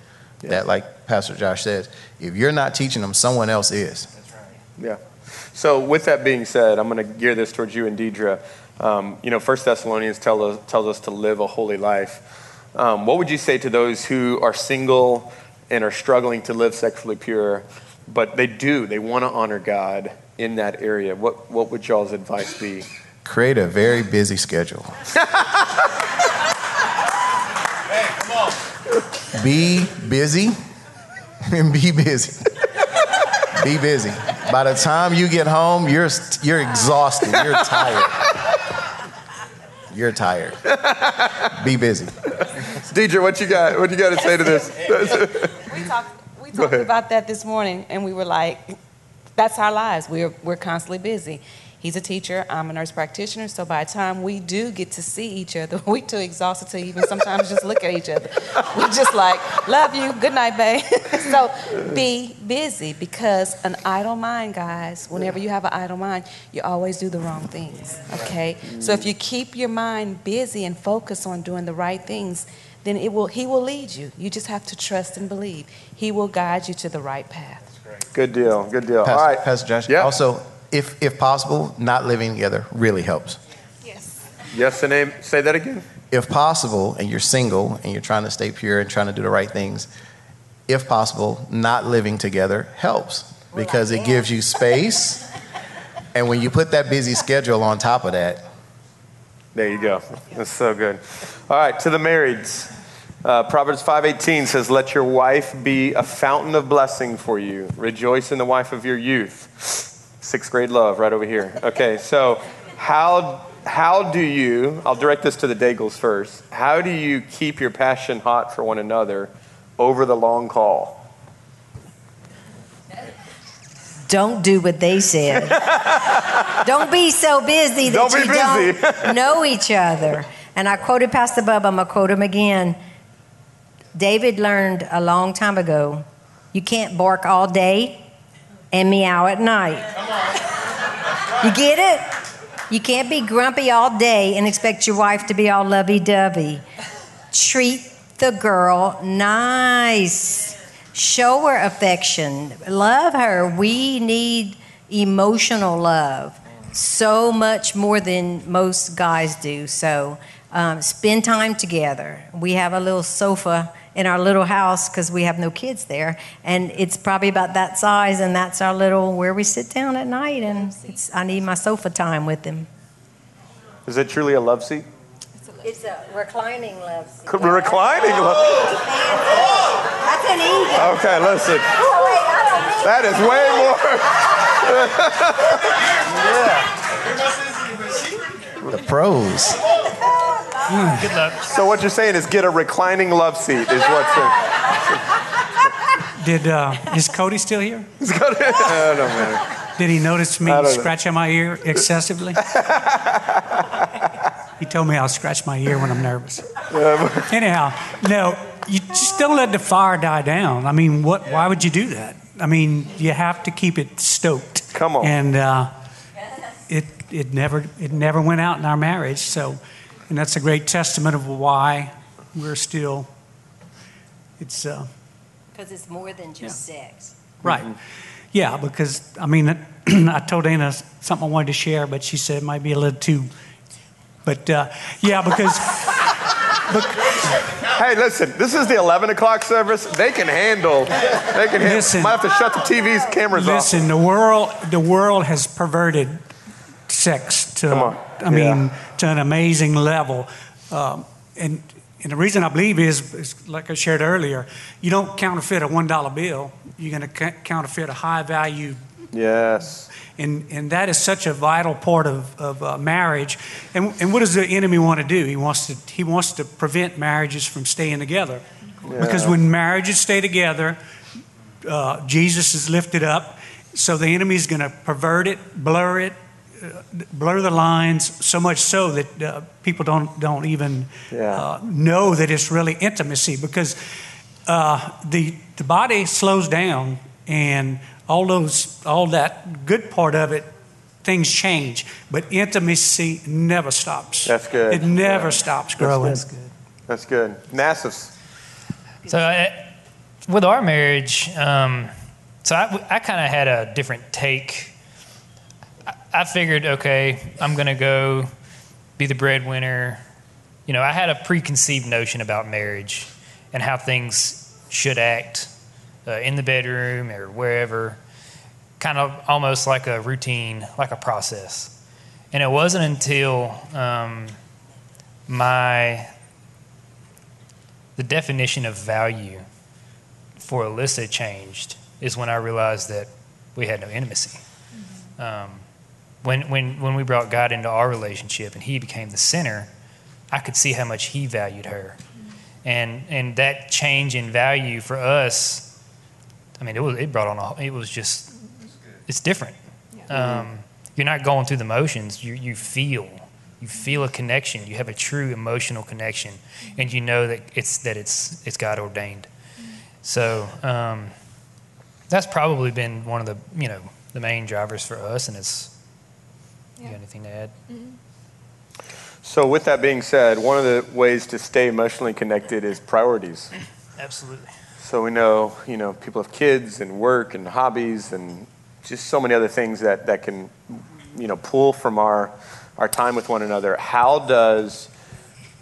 S2: yeah. that, like Pastor Josh says, if you're not teaching them, someone else is.
S1: That's right. Yeah. So with that being said, I'm going to gear this towards you and Deidre. Um, you know, First Thessalonians tell us, tells us to live a holy life. Um, what would you say to those who are single and are struggling to live sexually pure, but they do, they want to honor God in that area? What, what would y'all's advice be?
S2: Create a very busy schedule. hey, come on. Be busy and be busy. be busy. By the time you get home, you're, you're exhausted. You're tired. You're tired. Be busy.
S1: Deidre, what you got? What you got to say to this?
S3: we talked, we talked about that this morning, and we were like, that's our lives. We're, we're constantly busy. He's a teacher, I'm a nurse practitioner, so by the time we do get to see each other, we're too exhausted to even sometimes just look at each other. We're just like, love you, good night, babe. so be busy because an idle mind, guys, whenever you have an idle mind, you always do the wrong things, okay? So if you keep your mind busy and focus on doing the right things, then it will, he will lead you. You just have to trust and believe. He will guide you to the right path.
S1: Good deal. Good deal.
S2: Pastor,
S1: All right,
S2: Pastor Josh.
S1: Yeah.
S2: Also, if if possible, not living together really helps.
S6: Yes.
S1: Yes, and name. Say that again.
S2: If possible, and you're single and you're trying to stay pure and trying to do the right things, if possible, not living together helps because it gives you space. and when you put that busy schedule on top of that,
S1: there you go. That's so good. All right, to the marrieds. Uh, Proverbs 5:18 says, "Let your wife be a fountain of blessing for you. Rejoice in the wife of your youth." Sixth grade love, right over here. Okay, so how how do you? I'll direct this to the Daigles first. How do you keep your passion hot for one another over the long call?
S5: Don't do what they said. don't be so busy that
S1: don't
S5: you
S1: busy.
S5: don't know each other. And I quoted Pastor Bub, I'm going to quote him again. David learned a long time ago you can't bark all day and meow at night. You get it? You can't be grumpy all day and expect your wife to be all lovey dovey. Treat the girl nice. Show her affection. Love her. We need emotional love so much more than most guys do. So um, spend time together. We have a little sofa in our little house because we have no kids there, and it's probably about that size, and that's our little where we sit down at night. And it's I need my sofa time with him.
S1: Is it truly a love seat?
S5: It's a reclining love seat.
S1: C- Reclining love.
S5: That's an English.
S1: Okay, listen.
S5: Oh, wait, I don't mean
S1: That is way more.
S2: The pros.
S7: Good luck.
S1: So what you're saying is get a reclining love seat is what's in.
S4: Did uh, is Cody still here?
S1: It's got- I don't matter.
S4: Did he notice me
S1: I know.
S4: scratching my ear excessively? he told me I'll scratch my ear when I'm nervous. Anyhow, no, you just don't let the fire die down. I mean, what? Why would you do that? I mean, you have to keep it stoked.
S1: Come on.
S4: And uh, it it never it never went out in our marriage. So, and that's a great testament of why we're still. It's. Uh,
S5: Because it's more than just sex.
S4: Right. Yeah, because I mean, I told Anna something I wanted to share, but she said it might be a little too. But uh, yeah, because
S1: Hey, listen, this is the 11 o'clock service. They can handle. They can handle.
S4: Listen.
S1: Might have to shut the TV's cameras off.
S4: listen, the world the world has perverted sex to. I mean
S1: Yeah.
S4: to an amazing level, um, and and the reason I believe is, is like I shared earlier, you don't counterfeit a one dollar bill. You're going to counterfeit a high value
S1: Yes.
S4: And, and that is such a vital part of, of uh, marriage. And, and what does the enemy want to do? He wants to, he wants to prevent marriages from staying together. Because when marriages stay together, uh, Jesus is lifted up. So the enemy is going to pervert it, blur it, blur the lines so much so that uh, people don't, don't even
S1: Yeah.
S4: uh, know that it's really intimacy because uh, the, the body slows down and all those all that good part of it things change but intimacy never stops
S1: That's good.
S4: it never
S1: Yeah.
S4: stops growing
S1: That's good. That's good. Nassif.
S7: So I, with our marriage, um, so I, I kind of had a different take. I, figured, okay, I'm going to go be the breadwinner. You know, I had a preconceived notion about marriage and how things should act uh, in the bedroom or wherever, kind of almost like a routine, like a process. And it wasn't until um, my the definition of value for Alyssa changed is when I realized that we had no intimacy. Um, when, when, when we brought God into our relationship and He became the center, I could see how much He valued her. And, and that change in value for us, I mean, it, was, it brought on a, it was just, it's different. Um, you're not going through the motions, you, you feel. You feel a connection. You have a true emotional connection, and you know that it's that it's it's God ordained. So um, that's probably been one of the you know the main drivers for us. And it's you got anything to add?
S1: So, with that being said, one of the ways to stay emotionally connected is priorities.
S7: Absolutely.
S1: So we know, you know, people have kids and work and hobbies and just so many other things that, that can, you know, pull from our, our time with one another. How does,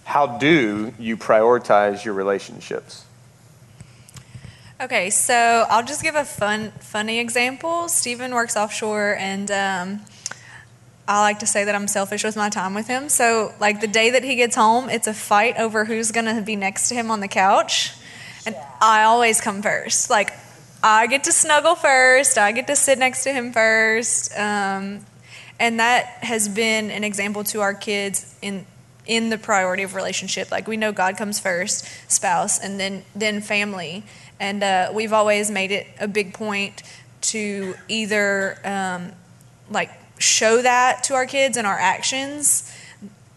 S1: how do you prioritize your relationships?
S6: Okay, so I'll just give a fun, funny example. Stephen works offshore, and um, I like to say that I'm selfish with my time with him. So, like the day that he gets home, it's a fight over who's going to be next to him on the couch, and I always come first. Like I get to snuggle first. I get to sit next to him first, um, and that has been an example to our kids in in the priority of relationship. Like we know God comes first, spouse, and then then family. And uh, we've always made it a big point to either um, like show that to our kids in our actions.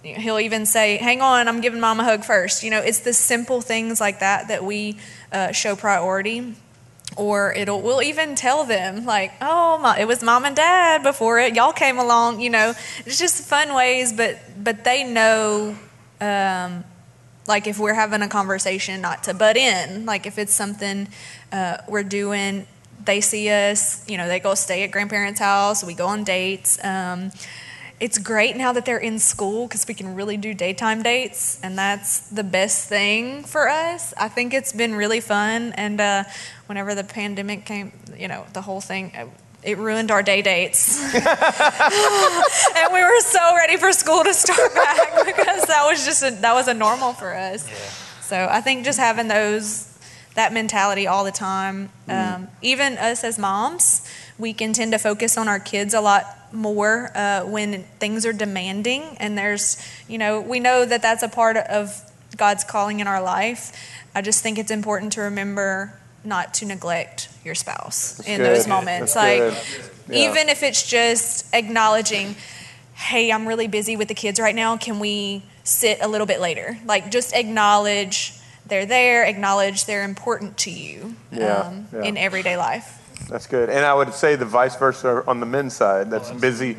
S6: He'll even say, "Hang on, I'm giving mom a hug first. You know, it's the simple things like that that we uh, show priority. Or it'll we'll even tell them like, "Oh, my, it was mom and dad before it. Y'all came along." You know, it's just fun ways, but but they know. Um, like if we're having a conversation not to butt in like if it's something uh, we're doing they see us you know they go stay at grandparents house we go on dates um, it's great now that they're in school because we can really do daytime dates, and that's the best thing for us. I think it's been really fun, and uh, whenever the pandemic came, you know, the whole thing. uh, It ruined our day dates. and we were so ready for school to start back because that was just a, that was a normal for us. So I think just having those that mentality all the time, um, even us as moms, we can tend to focus on our kids a lot more uh, when things are demanding, and there's you know we know that that's a part of God's calling in our life. I just think it's important to remember not to neglect your spouse in
S1: good.
S6: those moments.
S1: That's
S6: like.
S1: Yeah.
S6: even if it's just acknowledging, hey, I'm really busy with the kids right now. Can we sit a little bit later? Like, just acknowledge they're there, acknowledge they're important to you
S1: Yeah,
S6: um,
S1: yeah.
S6: in everyday life.
S1: That's good. And I would say the vice versa on the men's side. That's busy,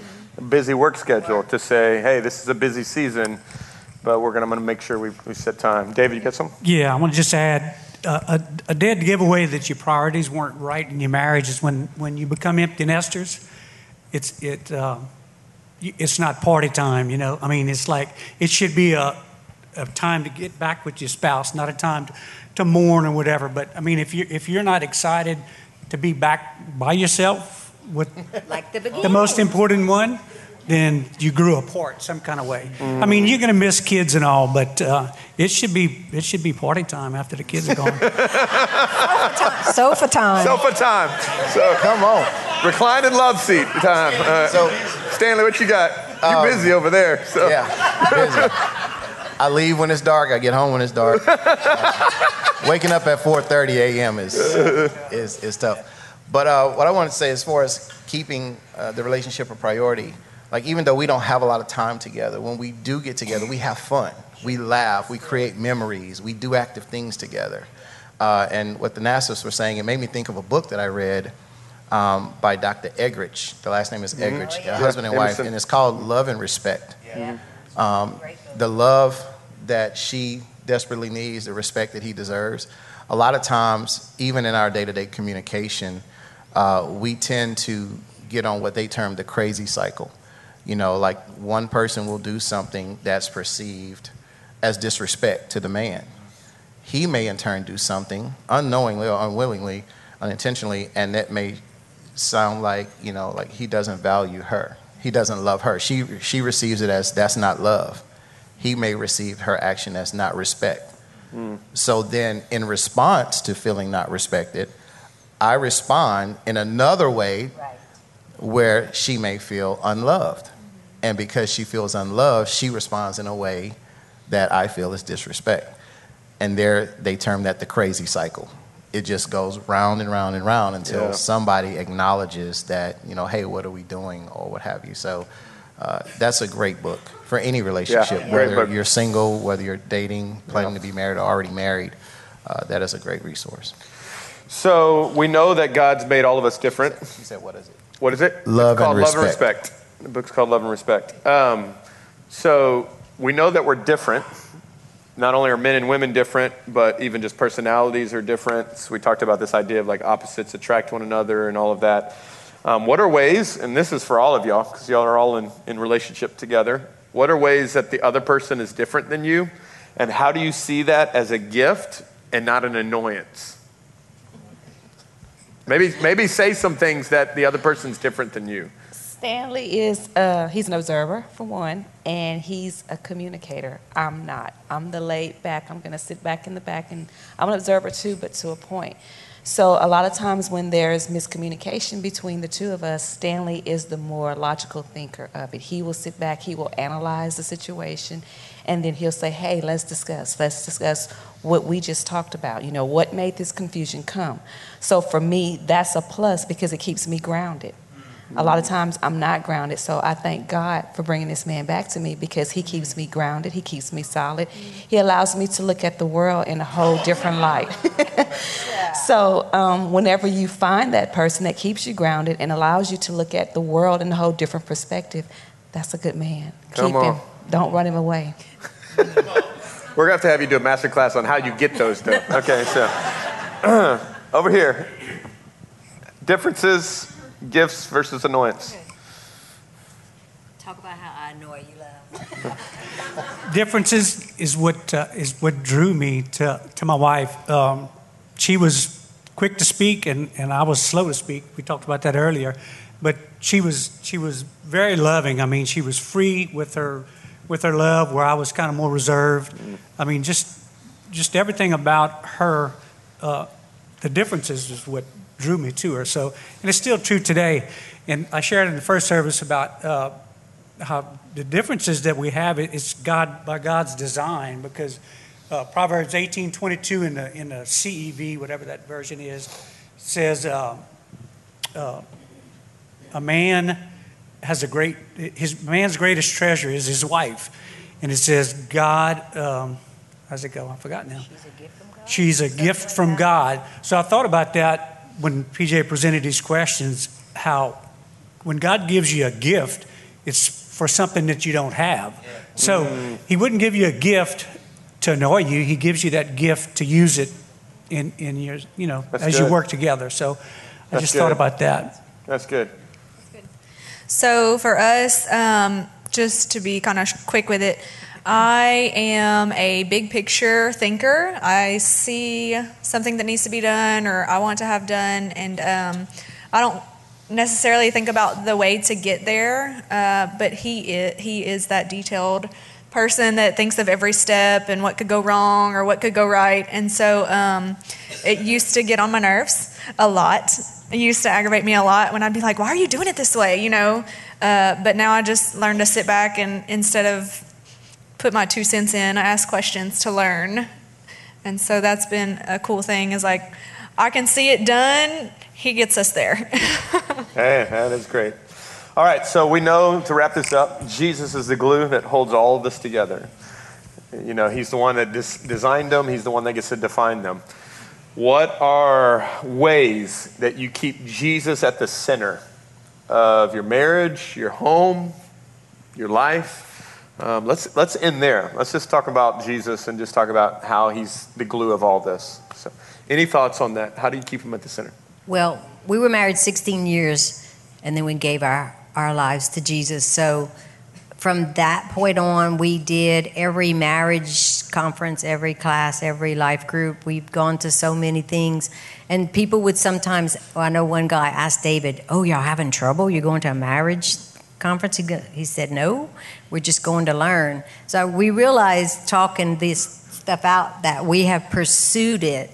S1: busy work schedule to say, hey, this is a busy season, but we're gonna, I'm going to make sure we, we set time. David, you got some?
S4: Yeah, I want to just add uh, a, a dead giveaway that your priorities weren't right in your marriage is when, when you become empty nesters. It's it uh, it's not party time, you know. I mean, it's like it should be a, a time to get back with your spouse, not a time to, to mourn or whatever. But I mean, if you if you're not excited to be back by yourself with
S5: Like the
S4: the most important one, then you grew apart some kind of way. I mean, you're going to miss kids and all, but uh, it should be it should be party time after the kids are gone.
S5: Sofa time.
S1: Sofa time. So
S2: Come on.
S1: reclining love seat time. Uh,
S2: So-
S1: Stanley, what you got? You're busy over there. So
S2: Yeah, busy. I leave when it's dark. I get home when it's dark. Uh, waking up at 4:30 a.m. is is is tough. But uh, what I want to say, as far as keeping uh, the relationship a priority, like even though we don't have a lot of time together, when we do get together, we have fun. We laugh. We create memories. We do active things together. Uh, and what the Nassers were saying, it made me think of a book that I read um, by Dr. Egrich. The last name is Egrich, a husband and wife,
S1: Emerson.
S2: and it's called Love and Respect um, the love that she desperately needs, the respect that he deserves. A lot of times, even in our day to day communication, uh, we tend to get on what they term the crazy cycle. You know, like one person will do something that's perceived as disrespect to the man. He may in turn do something unknowingly or unwillingly, unintentionally, and that may sound like, you know, like he doesn't value her. He doesn't love her. She, she receives it as that's not love. He may receive her action as not respect. Hmm. So then, in response to feeling not respected, I respond in another way where she may feel unloved. And because she feels unloved, she responds in a way that I feel is disrespect. And there they term that the crazy cycle. It just goes round and round and round until
S1: Yeah.
S2: somebody acknowledges that, you know, hey, what are we doing or what have you. So uh, that's a great book for any relationship,
S1: great
S2: whether you're single, whether you're dating, planning to be married, or already married. Uh, that is a great resource.
S1: So we know that God's made all of us different.
S2: You said, what is it?
S1: What is it?
S2: Love and
S1: Love and Respect. The book's called Love and Respect. Um, so we know that we're different. Not only are men and women different, but even just personalities are different. So we talked about this idea of like opposites attract one another and all of that. Um, what are ways, and this is for all of y'all, because y'all are all in, in relationship together. What are ways that the other person is different than you? And how do you see that as a gift and not an annoyance? Maybe, maybe say some things that the other person's different than you.
S3: Stanley is, uh, he's an observer, for one, and he's a communicator. I'm not. I'm the laid back, I'm going to sit back in the back, and I'm an observer too, but to a point. So, a lot of times when there's miscommunication between the two of us, Stanley is the more logical thinker of it. He will sit back, he will analyze the situation, and then he'll say, Hey, let's discuss. Let's discuss what we just talked about. You know, what made this confusion come? So, for me, that's a plus because it keeps me grounded. A lot of times I'm not grounded, so I thank God for bringing this man back to me because he keeps me grounded, he keeps me solid. He allows me to look at the world in a whole different light. so, um, whenever you find that person that keeps you grounded and allows you to look at the world in a whole different perspective, that's a good man.
S1: Come
S3: Keep
S1: on.
S3: him. Don't run him away.
S1: We're gonna have to have you do a master class on how you get those though. Okay, so over here. Differences, gifts versus annoyance.
S5: Talk about how I annoy you, love.
S4: differences is what uh, is what drew me to to my wife. Um, she was quick to speak, and, and I was slow to speak. We talked about that earlier, but she was she was very loving. I mean, she was free with her with her love, where I was kind of more reserved. I mean, just just everything about her. Uh, the differences is what drew me to her. So, and it's still true today. And I shared in the first service about uh, how the differences that we have is God by God's design because uh, Proverbs 18:22 in the in the CEV, whatever that version is, says uh, uh, a man has a great his man's greatest treasure is his wife, and it says God. Um, how's it go? I forgot now. She's a gift from God. So I thought about that when PJ presented these questions. How when God gives you a gift, it's for something that you don't have. So He wouldn't give you a gift to annoy you. He gives you that gift to use it in, in your, you know,
S1: That's
S4: as
S1: good.
S4: you work together. So I
S1: That's
S4: just thought about that.
S1: That's good.
S6: So for us, um, just to be kind of quick with it, I am a big picture thinker. I see something that needs to be done or I want to have done, and um, I don't necessarily think about the way to get there. Uh, but he is, he is that detailed person that thinks of every step and what could go wrong or what could go right. And so um, it used to get on my nerves a lot. It used to aggravate me a lot when I'd be like, "Why are you doing it this way?" You know. Uh, but now I just learned to sit back and instead of put my two cents in, I ask questions to learn. And so that's been a cool thing. Is like I can see it done. He gets us there.
S1: Hey, that is great. All right, so we know to wrap this up, Jesus is the glue that holds all of this together. You know, He's the one that designed them, He's the one that gets to define them. What are ways that you keep Jesus at the center of your marriage, your home, your life? Um, let's, let's end there. Let's just talk about Jesus and just talk about how He's the glue of all this. So, any thoughts on that? How do you keep Him at the center?
S5: Well, we were married 16 years, and then we gave our, our lives to Jesus. So from that point on, we did every marriage conference, every class, every life group. We've gone to so many things. And people would sometimes, well, I know one guy asked David, Oh, y'all having trouble? You're going to a marriage conference? He, go, he said, No, we're just going to learn. So we realized talking this stuff out that we have pursued it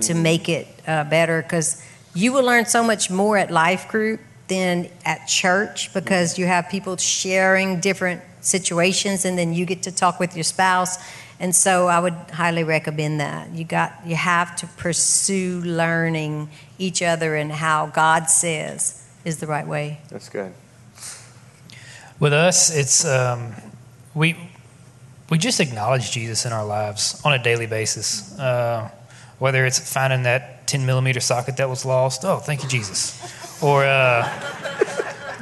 S5: to make it uh, better because you will learn so much more at life group than at church because you have people sharing different situations and then you get to talk with your spouse and so i would highly recommend that you got you have to pursue learning each other and how god says is the right way
S1: That's good.
S7: With us, it's um, we we just acknowledge Jesus in our lives on a daily basis. Uh, whether it's finding that 10 millimeter socket that was lost, oh, thank you, Jesus, or uh,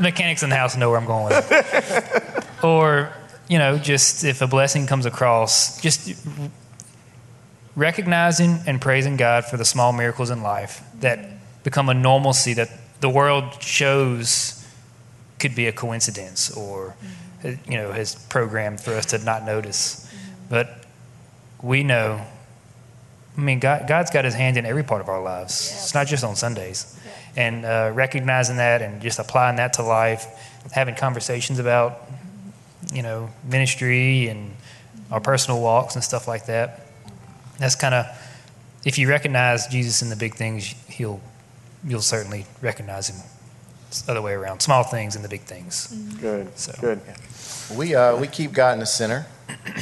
S7: mechanics in the house know where I'm going with it, or you know, just if a blessing comes across, just recognizing and praising God for the small miracles in life that become a normalcy that the world shows could be a coincidence or you know has programmed for us to not notice. But we know i mean God, god's got his hand in every part of our lives. It's not just on sundays. And uh, recognizing that and just applying that to life having conversations about you know ministry and our personal walks and stuff like that that's kind of if you recognize jesus in the big things he'll you'll certainly recognize him other way around small things and the big things
S1: Good.
S7: So-
S1: Good.
S2: We, uh, we keep God in the center.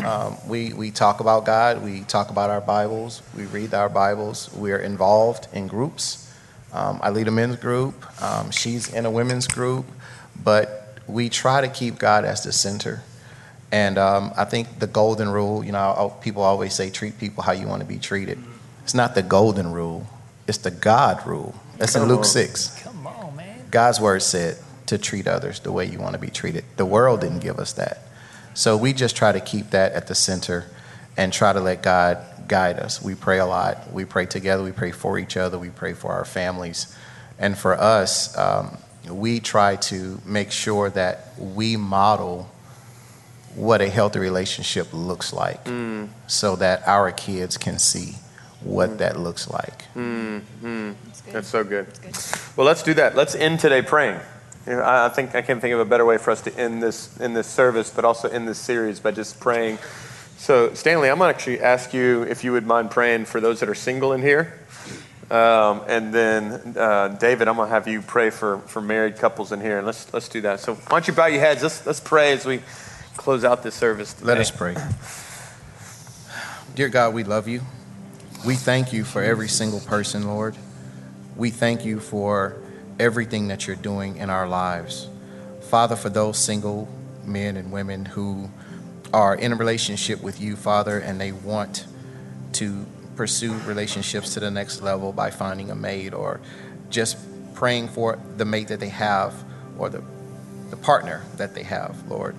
S2: Um, we, we talk about God. We talk about our Bibles. We read our Bibles. We're involved in groups. Um, I lead a men's group. Um, she's in a women's group. But we try to keep God as the center. And um, I think the golden rule, you know, people always say, treat people how you want to be treated. It's not the golden rule, it's the God rule. That's in Luke
S1: on.
S2: 6.
S7: Come on man
S2: God's word said to treat others the way you want to be treated. The world didn't give us that. So we just try to keep that at the center and try to let God guide us. We pray a lot. We pray together. We pray for each other. We pray for our families. And for us, um, we try to make sure that we model what a healthy relationship looks like
S1: Mm.
S2: so that our kids can see what that looks like.
S1: Mm-hmm. That's so good. Well, let's do that. Let's end today praying. You know, I I think I can't think of a better way for us to end this in this service, but also in this series by just praying. So, Stanley, I'm going to actually ask you if you would mind praying for those that are single in here. Um, and then, uh, David, I'm going to have you pray for, for married couples in here. And let's, let's do that. So, why don't you bow your heads? Let's, let's pray as we close out this service. Today.
S2: Let us pray. Dear God, we love you. We thank you for every single person, Lord. We thank you for everything that you're doing in our lives. Father, for those single men and women who are in a relationship with you, Father, and they want to pursue relationships to the next level by finding a mate or just praying for the mate that they have or the, the partner that they have, Lord.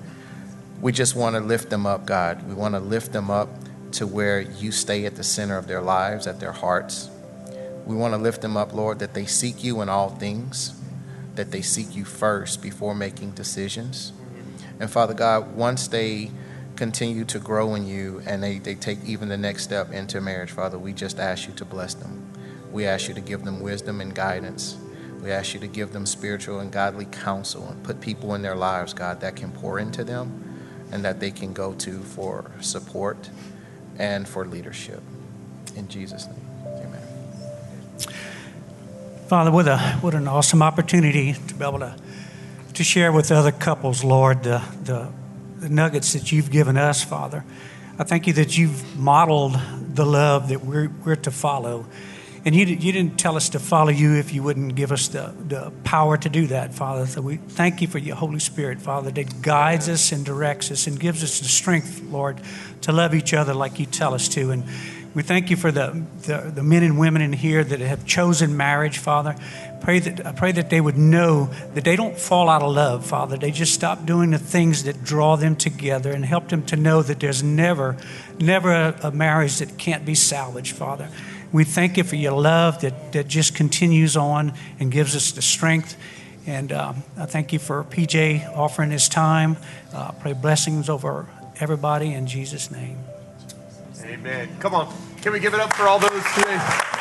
S2: We just want to lift them up, God. We want to lift them up to where you stay at the center of their lives, at their hearts. We want to lift them up, Lord, that they seek you in all things, that they seek you first before making decisions. And Father God, once they continue to grow in you and they, they take even the next step into marriage, Father, we just ask you to bless them. We ask you to give them wisdom and guidance. We ask you to give them spiritual and godly counsel and put people in their lives, God, that can pour into them and that they can go to for support and for leadership. In Jesus' name, amen.
S4: Father, what, a, what an awesome opportunity to be able to, to share with other couples, Lord, the, the, the nuggets that you've given us, Father. I thank you that you've modeled the love that we're, we're to follow. And you, you didn't tell us to follow you if you wouldn't give us the, the power to do that, Father. So we thank you for your Holy Spirit, Father, that guides us and directs us and gives us the strength, Lord, to love each other like you tell us to. And we thank you for the, the, the men and women in here that have chosen marriage, Father. Pray that, I pray that they would know that they don't fall out of love, Father. They just stop doing the things that draw them together and help them to know that there's never, never a, a marriage that can't be salvaged, Father. We thank you for your love that, that just continues on and gives us the strength. And um, I thank you for PJ offering his time. Uh, pray blessings over everybody in Jesus' name.
S1: Amen. Come on. Can we give it up for all those today?